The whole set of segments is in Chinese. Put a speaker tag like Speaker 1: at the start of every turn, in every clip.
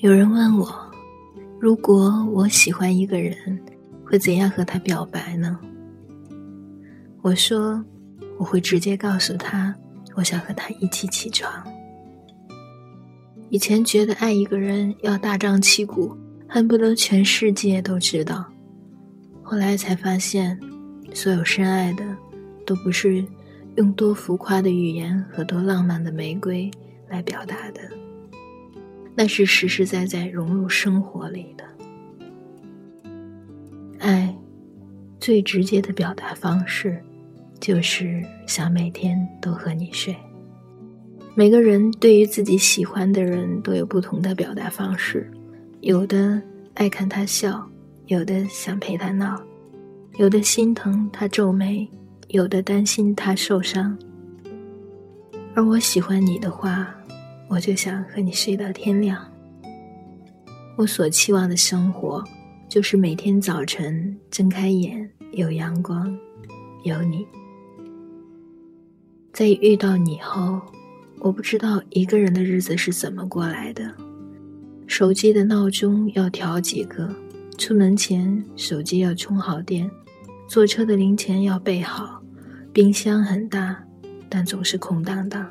Speaker 1: 有人问我，如果我喜欢一个人，会怎样和他表白呢？我说，我会直接告诉他，我想和他一起起床。以前觉得爱一个人要大张旗鼓，恨不得全世界都知道，后来才发现，所有深爱的，都不是用多浮夸的语言和多浪漫的玫瑰来表达的。那是实实在在融入生活里的爱，最直接的表达方式，就是想每天都和你睡。每个人对于自己喜欢的人都有不同的表达方式，有的爱看他笑，有的想陪他闹，有的心疼他皱眉，有的担心他受伤。而我喜欢你的话。我就想和你睡到天亮。我所期望的生活，就是每天早晨睁开眼有阳光，有你。在遇到你后，我不知道一个人的日子是怎么过来的。手机的闹钟要调几个，出门前手机要充好电，坐车的零钱要备好，冰箱很大，但总是空荡荡。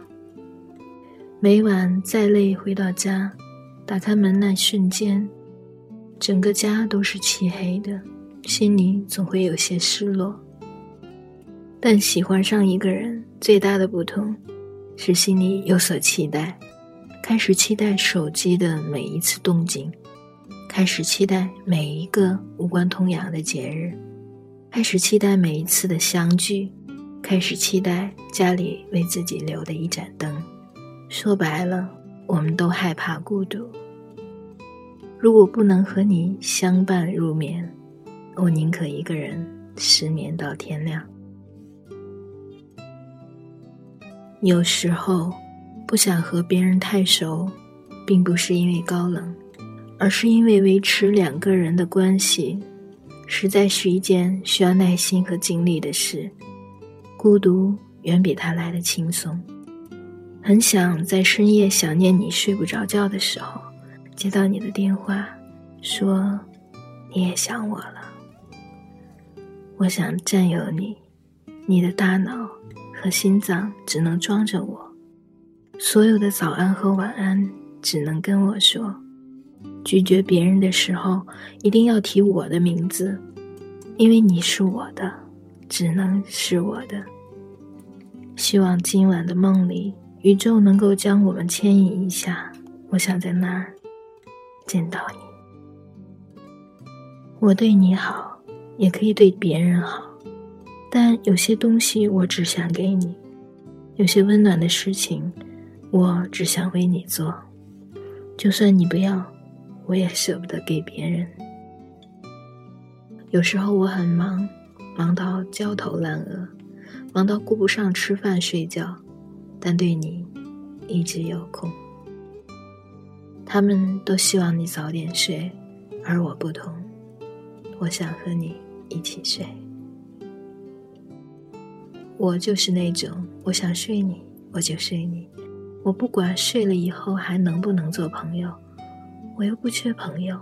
Speaker 1: 每晚再累，回到家，打开门那瞬间，整个家都是漆黑的，心里总会有些失落。但喜欢上一个人，最大的不同，是心里有所期待，开始期待手机的每一次动静，开始期待每一个无关痛痒的节日，开始期待每一次的相聚，开始期待家里为自己留的一盏灯。说白了，我们都害怕孤独。如果不能和你相伴入眠，我宁可一个人失眠到天亮。有时候，不想和别人太熟，并不是因为高冷，而是因为维持两个人的关系，实在是一件需要耐心和精力的事。孤独远比他来的轻松。很想在深夜想念你睡不着觉的时候，接到你的电话，说你也想我了。我想占有你，你的大脑和心脏只能装着我，所有的早安和晚安只能跟我说。拒绝别人的时候，一定要提我的名字，因为你是我的，只能是我的。希望今晚的梦里。宇宙能够将我们牵引一下，我想在那儿见到你。我对你好，也可以对别人好，但有些东西我只想给你，有些温暖的事情，我只想为你做。就算你不要，我也舍不得给别人。有时候我很忙，忙到焦头烂额，忙到顾不上吃饭睡觉。但对你一直有空，他们都希望你早点睡，而我不同，我想和你一起睡。我就是那种我想睡你，我就睡你，我不管睡了以后还能不能做朋友，我又不缺朋友，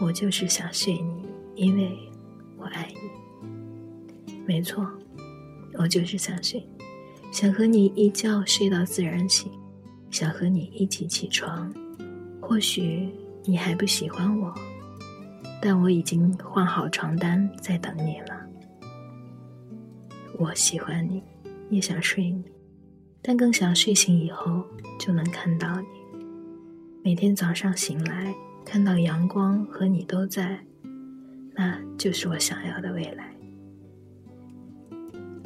Speaker 1: 我就是想睡你，因为我爱你。没错，我就是想睡。想和你一觉睡到自然醒，想和你一起起床。或许你还不喜欢我，但我已经换好床单在等你了。我喜欢你，也想睡你，但更想睡醒以后就能看到你。每天早上醒来，看到阳光和你都在，那就是我想要的未来。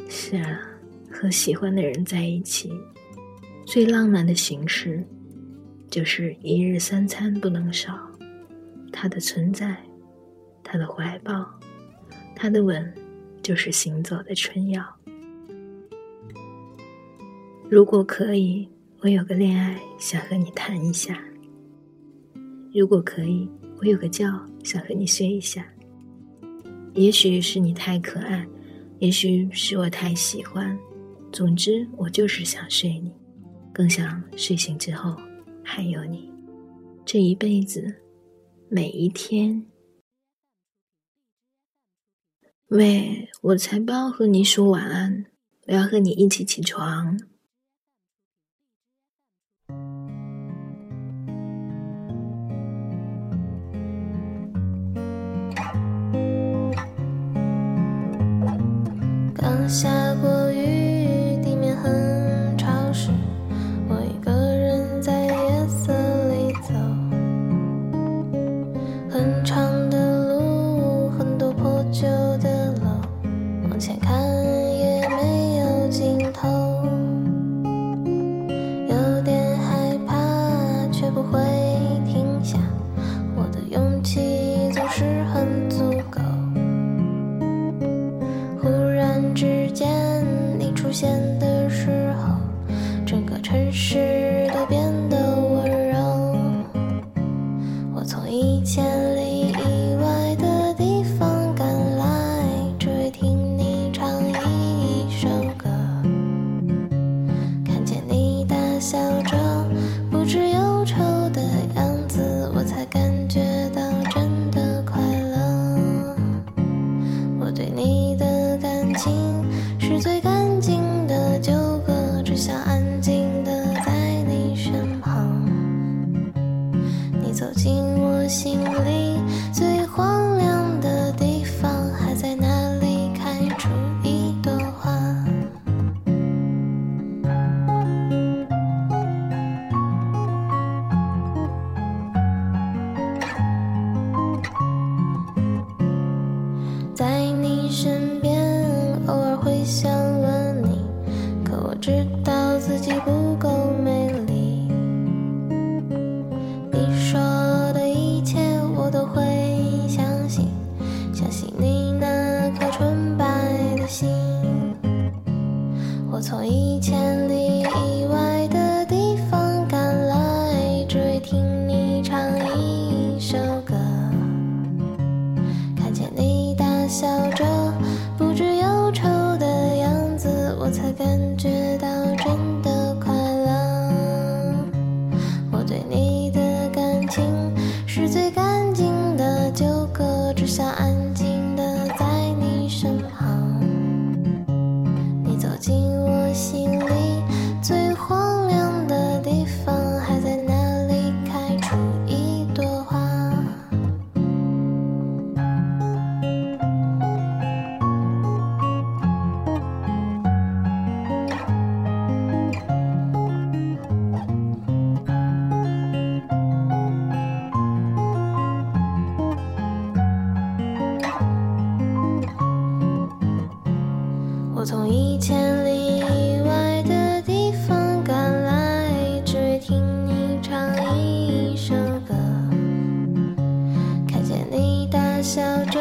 Speaker 1: 是啊。和喜欢的人在一起，最浪漫的形式，就是一日三餐不能少，他的存在，他的怀抱，他的吻，就是行走的春药。如果可以，我有个恋爱想和你谈一下；如果可以，我有个觉想和你睡一下。也许是你太可爱，也许是我太喜欢。总之，我就是想睡你，更想睡醒之后还有你。这一辈子，每一天。喂，我才不要和你说晚安，我要和你一起起床。
Speaker 2: 刚下。最感知道自己不够美丽，你说的一切我都会相信，相信你那颗纯白的心。我从一千里以外。笑着